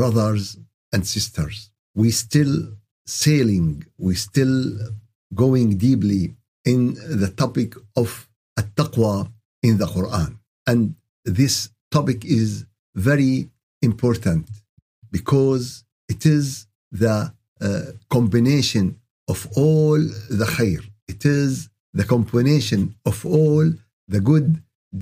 brothers and sisters, we still sailing, we still going deeply in the topic of at-taqwa in the Quran. And this topic is very important because it is the uh, combination of all the khair. It is the combination of all the good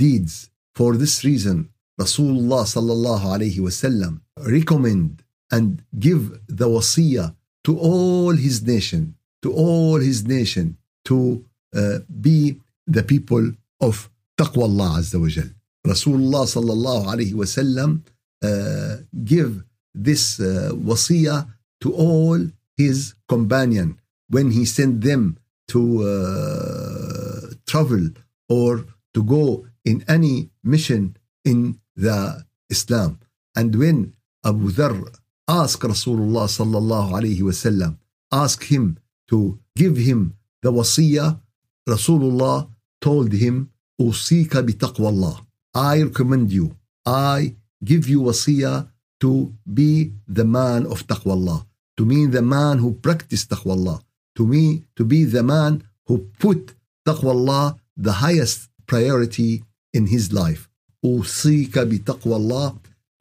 deeds. For this reason, Rasulullah sallallahu alayhi wasallam recommend and give the wasiyah to all his nation, to all his nation, to uh, be the people of taqwa Allah Azza wa Jal. Rasulullah sallallahu alayhi wasallam uh, give this uh, wasiyah to all his companion when he sent them to uh, travel or to go in any mission in the Islam. And when Abu Dharr asked Rasulullah sallallahu alayhi wasallam, asked him to give him the wasiyah, Rasulullah told him, Usika bi Allah. I recommend you, I give you wasiyah to be the man of taqwa Allah, to mean the man who practice taqwa Allah, to me to be the man who put taqwa Allah the highest priority in his life. أوصيك بتقوى الله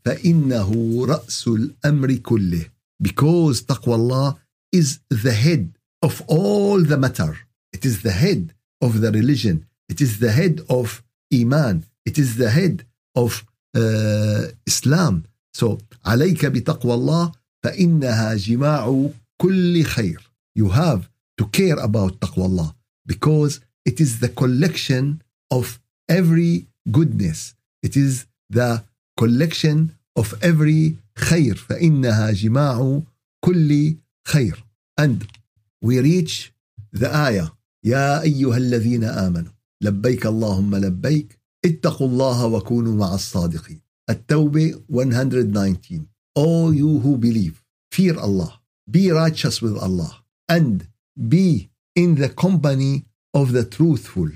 فإنه رأس الأمر كله because taqwa Allah is the head of all the matter. It is the head of the religion. It is the head of Iman. It is the head of uh, Islam. So عليك بتقوى الله فإنها جماع كل خير. You have to care about taqwa Allah because it is the collection of every goodness. It is the collection of every خير فإنها جماع كل خير. And we reach the ayah يا أيها الذين آمنوا لبيك اللهم لبيك اتقوا الله وكونوا مع الصادقين. التوبة 119 All you who believe, fear Allah, be righteous with Allah, and be in the company of the truthful.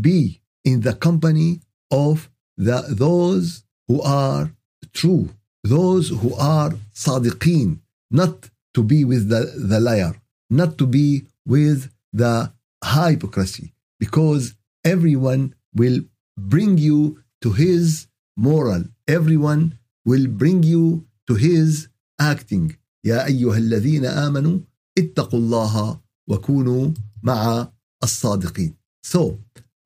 Be in the company of the those who are true, those who are sadiqeen, not to be with the, the liar, not to be with the hypocrisy, because everyone will bring you to his moral, everyone will bring you to his acting. يا أيها الذين آمنوا اتقوا الله وكونوا مع الصادقين. So,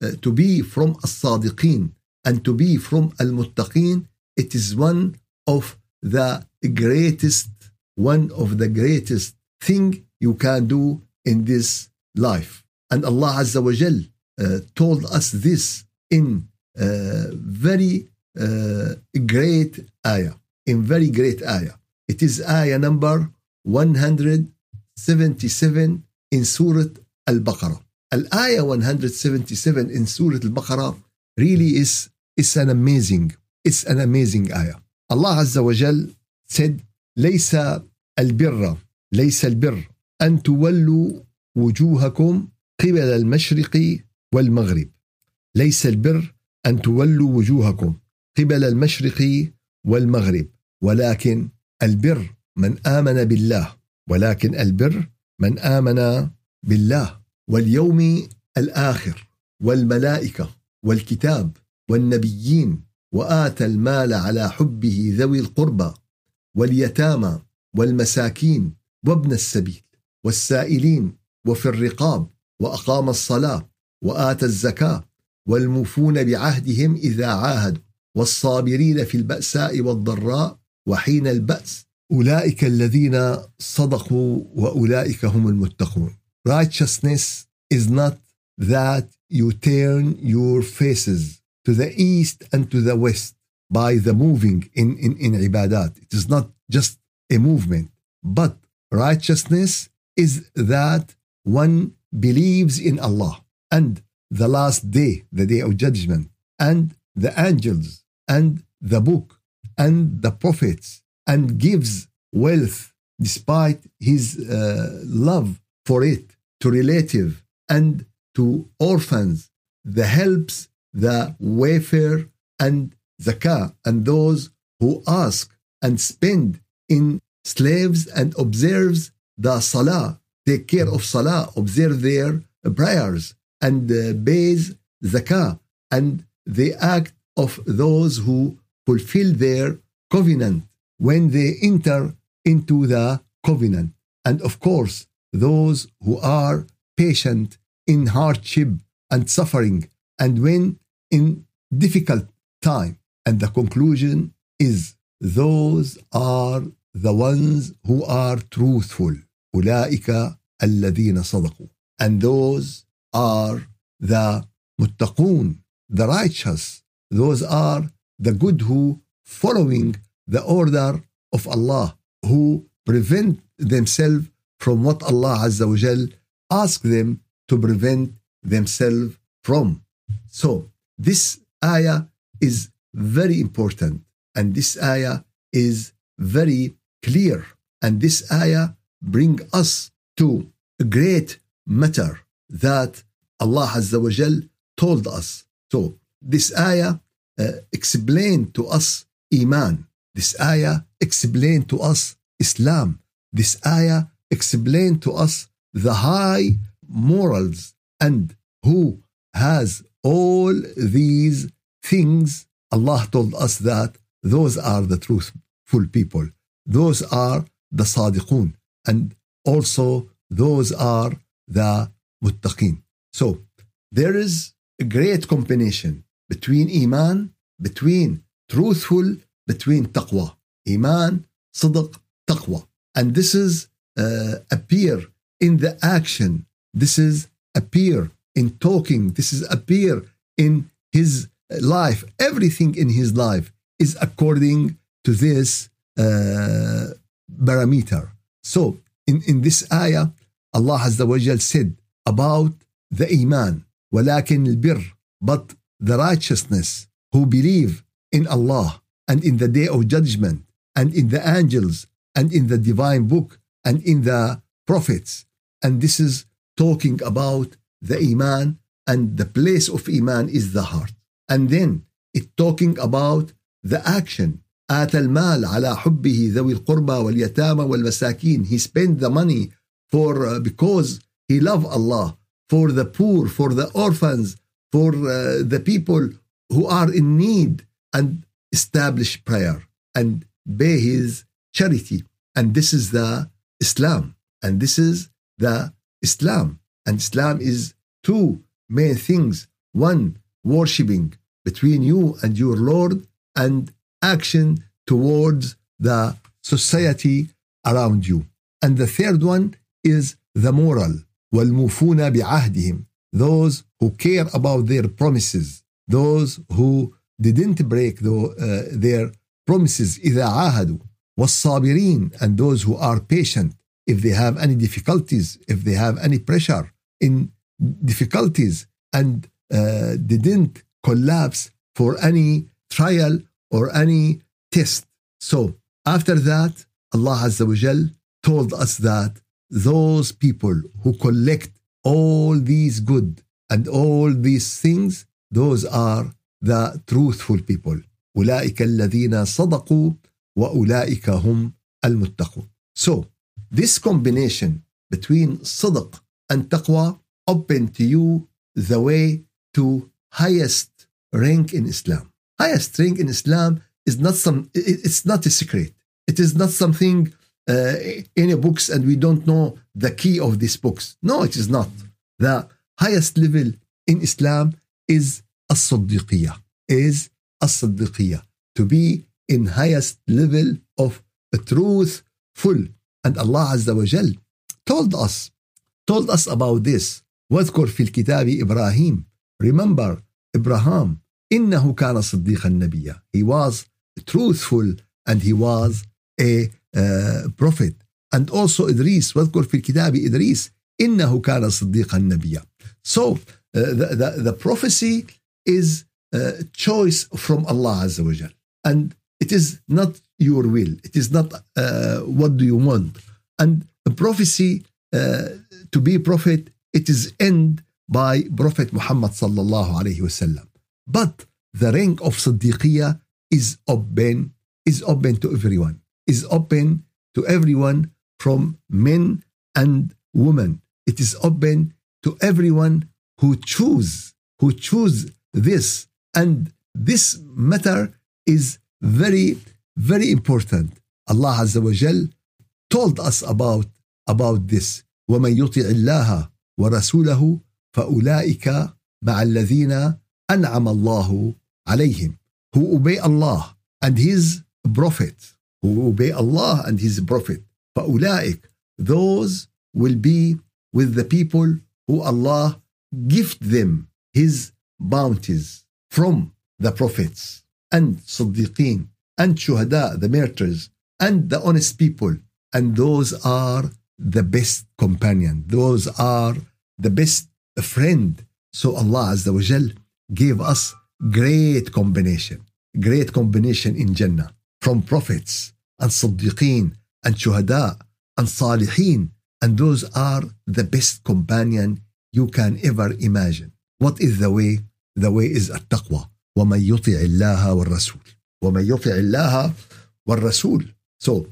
uh, to be from الصادقين and to be from al muttaqin it is one of the greatest, one of the greatest thing you can do in this life. And Allah Azza wa Jal uh, told us this in uh, very uh, great ayah, in very great ayah. It is ayah number 177 in Surah Al-Baqarah. Al-ayah 177 in Surah Al-Baqarah really is is an amazing, it's an amazing. Allah Azza wa Jal said, ليس البر ليس البر أن تولوا وجوهكم قبل المشرق والمغرب ليس البر أن تولوا وجوهكم قبل المشرق والمغرب ولكن البر من آمن بالله ولكن البر من آمن بالله واليوم الآخر والملائكة والكتاب والنبيين وآتى المال على حبه ذوي القربى واليتامى والمساكين وابن السبيل والسائلين وفي الرقاب وأقام الصلاة وآتى الزكاة والموفون بعهدهم إذا عاهدوا والصابرين في البأساء والضراء وحين البأس. أولئك الذين صدقوا وأولئك هم المتقون. Righteousness is not that you turn your faces to the east and to the west by the moving in, in, in ibadat. It is not just a movement, but righteousness is that one believes in Allah and the last day, the day of judgment, and the angels, and the book, and the prophets, and gives wealth despite his uh, love for it to relative and to orphans, the helps the wayfarer and zakah, and those who ask and spend in slaves and observes the salah, take care of salah, observe their prayers, and uh, pays zakah, and the act of those who fulfill their covenant when they enter into the covenant. And of course, those who are patient in hardship and suffering and when in difficult time. And the conclusion is those are the ones who are truthful. أولئك الذين صدقوا. And those are the muttaqun, the righteous. Those are the good who following the order of Allah, who prevent themselves from what Allah Azza wa Jal ask them to prevent themselves from. So this ayah is very important and this ayah is very clear and this ayah bring us to a great matter that Allah Azza wa Jal told us. So this ayah uh, explained to us Iman. This ayah explained to us Islam. This ayah explained to us the high morals and who has all these things, Allah told us that those are the truthful people. Those are the Sadiqun. And also, those are the Muttaqin. So, there is a great combination between Iman, between truthful, between Taqwa. Iman, Sidq, Taqwa. And this is uh, appear in the action. This is appear in talking. This is appear in his life. Everything in his life is according to this uh, parameter. So in, in this ayah, Allah Azza wa Jal said about the iman, ولكن البر, but the righteousness who believe in Allah and in the day of judgment and in the angels and in the divine book and in the prophets. And this is talking about the Iman, and the place of Iman is the heart. And then it talking about the action. آتى المال على حبه ذوي القربى واليتامى والمساكين. He spent the money for uh, because he love Allah for the poor, for the orphans, for uh, the people who are in need and establish prayer and pay his charity. And this is the Islam. And this is the Islam. And Islam is two main things. One, worshipping between you and your Lord, and action towards the society around you. And the third one is the moral. وَالْمُوفُونَ بِعَهْدِهِمْ Those who care about their promises. Those who didn't break the, uh, their promises إِذَا عَاهَدُوا والصابرين and those who are patient if they have any difficulties, if they have any pressure in difficulties and uh, didn't collapse for any trial or any test. So after that, Allah Azza wa Jal told us that those people who collect all these good and all these things, those are the truthful people. أولئك الذين صدقوا وأولئك هم المتقون. So this combination between صدق and taqwa open to you the way to highest rank in Islam. Highest rank in Islam is not some it's not a secret. It is not something uh, in a books and we don't know the key of these books. No, it is not. The highest level in Islam is as-siddiqiyah, is as-siddiqiyah, to be in highest level of truthful. And Allah Azza wa Jal told us, told us about this. واذكر في الكتاب إبراهيم. Remember Abraham. إنه كان صديقا نبيا. He was truthful and he was a uh, prophet. And also Idris. واذكر في الكتاب إدريس. إنه كان صديقا نبيا. So uh, the, the, the prophecy is a choice from Allah Azza wa Jal. And it is not your will. It is not uh, what do you want. And prophecy uh, to be prophet, it is end by Prophet Muhammad sallallahu alaihi wasallam. But the rank of Siddiqiyah is open, is open to everyone. is open to everyone from men and women. It is open to everyone who choose, who choose this. And this matter is very, very important. Allah Azza wa Jal told us about, about this. ومن يطع الله ورسوله فأولئك مع الذين أنعم الله عليهم who obey Allah and his prophet who obey Allah and his prophet فأولئك those will be with the people who Allah gift them his bounties from the prophets and صديقين and shuhada the martyrs and the honest people and those are the best companion those are the best friend so Allah Azza wa Jal gave us great combination great combination in Jannah from prophets and صديقين and shuhada and salihin and those are the best companion you can ever imagine what is the way the way is التقوى ومن يطع الله والرسول ومن يطع الله والرسول so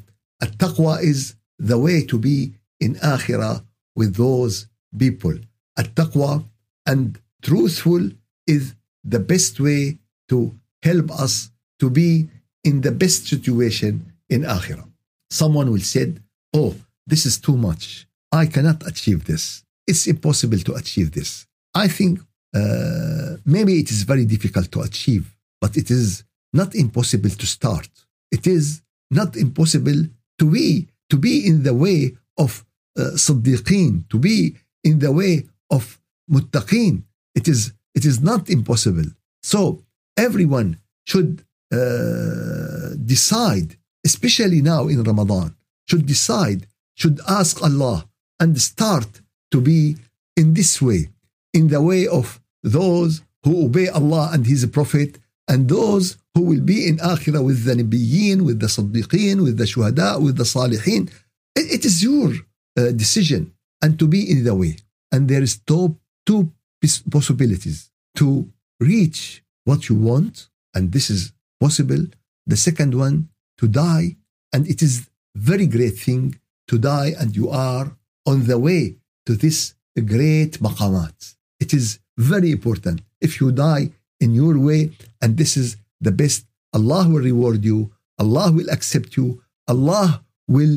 التقوى is the way to be in akhirah with those people التقوى and truthful is the best way to help us to be in the best situation in akhirah someone will said oh this is too much i cannot achieve this it's impossible to achieve this i think uh, maybe it is very difficult to achieve but it is not impossible to start it is not impossible to be to be in the way of uh, صديقين to be in the way of muttaqin it is it is not impossible so everyone should uh, decide especially now in ramadan should decide should ask allah and start to be in this way in the way of those who obey allah and his prophet and those who will be in akhirah with the Nabiyeen, with the Siddiqeen, with the Shuhada, with the Salihin. It, it is your uh, decision and to be in the way. And there is two, two possibilities to reach what you want, and this is possible. The second one, to die, and it is very great thing to die, and you are on the way to this great maqamat. It is very important. If you die in your way, and this is the best allah will reward you allah will accept you allah will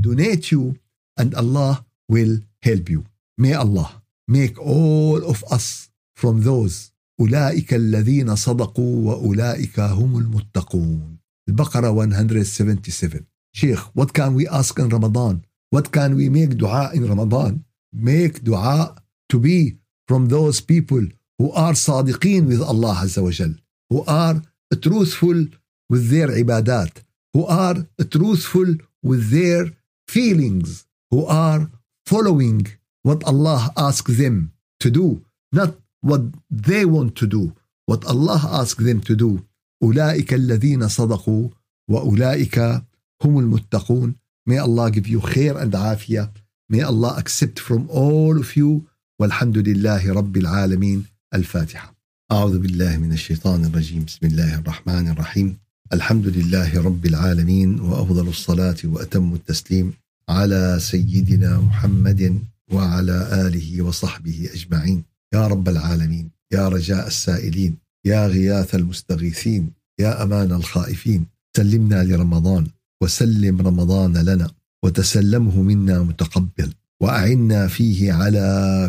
donate you and allah will help you may allah make all of us from those أولئك الذين صدقوا وأولئك هم المتقون البقرة 177 Sheikh, what can we ask in Ramadan? What can we make dua in Ramadan? Make dua to be from those people who are صادقين with Allah Azza wa Jal, who are truthful with their ibadat, who are truthful with their feelings, who are following what Allah asks them to do, not what they want to do, what Allah asks them to do. أولئك الذين صدقوا وأولئك هم المتقون. May Allah give you خير and عافية. May Allah accept from all of you. والحمد لله رب العالمين. الفاتحة. أعوذ بالله من الشيطان الرجيم. بسم الله الرحمن الرحيم. الحمد لله رب العالمين وأفضل الصلاة وأتم التسليم على سيدنا محمد وعلى آله وصحبه أجمعين يا رب العالمين يا رجاء السائلين يا غياث المستغيثين يا أمان الخائفين سلمنا لرمضان وسلم رمضان لنا وتسلمه منا متقبل وأعنا فيه على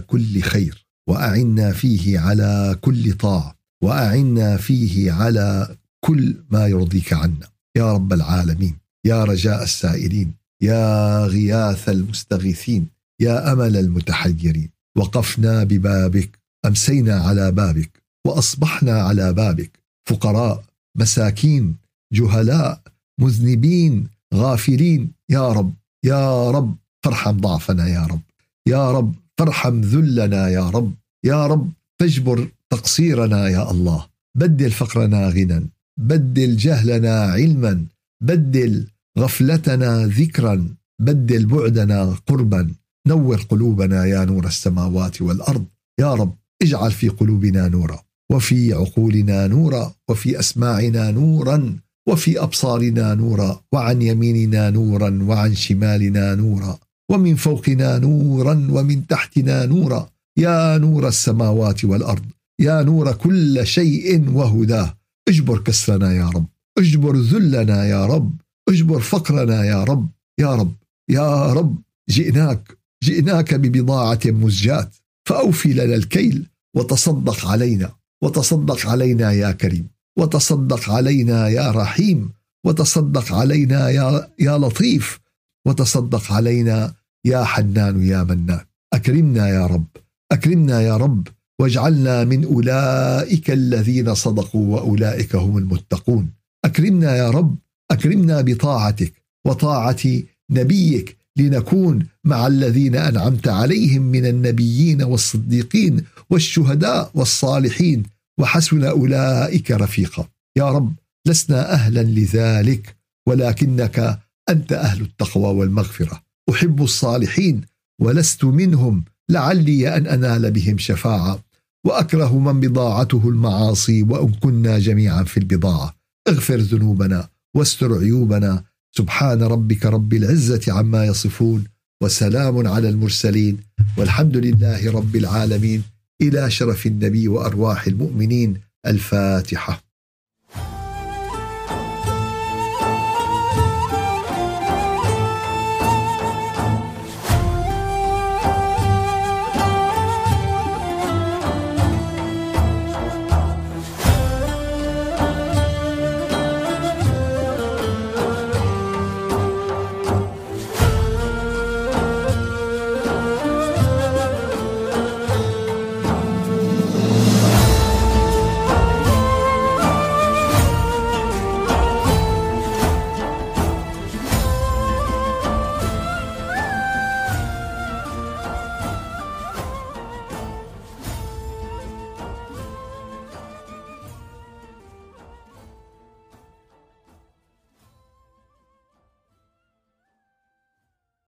كل خير وأعنا فيه على كل طاعه وأعنا فيه على كل ما يرضيك عنا. يا رب العالمين يا رجاء السائلين يا غياث المستغيثين يا أمل المتحيرين. وقفنا ببابك أمسينا على بابك وأصبحنا على بابك. فقراء مساكين جهلاء مذنبين غافلين. يا رب يا رب فارحم ضعفنا يا رب. يا رب فارحم ذلنا يا رب. يا رب فاجبر تقصيرنا يا الله. بدل فقرنا غنى. بدل جهلنا علما. بدل غفلتنا ذكرا. بدل بعدنا قربا. نور قلوبنا يا نور السماوات والأرض. يا رب اجعل في قلوبنا نورا. وفي عقولنا نورا. وفي أسماعنا نورا. وفي أبصارنا نورا. وعن يميننا نورا. وعن شمالنا نورا. ومن فوقنا نورا ومن تحتنا نورا. يا نور السماوات والأرض يا نور كل شيء وهداه. اجبر كسرنا يا رب اجبر ذلنا يا رب اجبر فقرنا يا رب. يا رب يا رب جئناك جئناك ببضاعة مزجاة. فأوفي لنا الكيل وتصدق علينا وتصدق علينا يا كريم وتصدق علينا يا رحيم وتصدق علينا يا يا لطيف وتصدق علينا يا حنان يا منان. أكرمنا يا رب أكرمنا يا رب واجعلنا من أولئك الذين صدقوا وأولئك هم المتقون. أكرمنا يا رب أكرمنا بطاعتك وطاعة نبيك لنكون مع الذين أنعمت عليهم من النبيين والصديقين والشهداء والصالحين. وحسن أولئك رفيقا. يا رب لسنا أهلا لذلك ولكنك أنت أهل التقوى والمغفرة. أحب الصالحين ولست منهم لعلي أن أنال بهم شفاعة وأكره من بضاعته المعاصي وإن كنا جميعا في البضاعة. اغفر ذنوبنا واستر عيوبنا. سبحان ربك رب العزة عما يصفون وسلام على المرسلين والحمد لله رب العالمين. إلى شرف النبي وأرواح المؤمنين الفاتحة.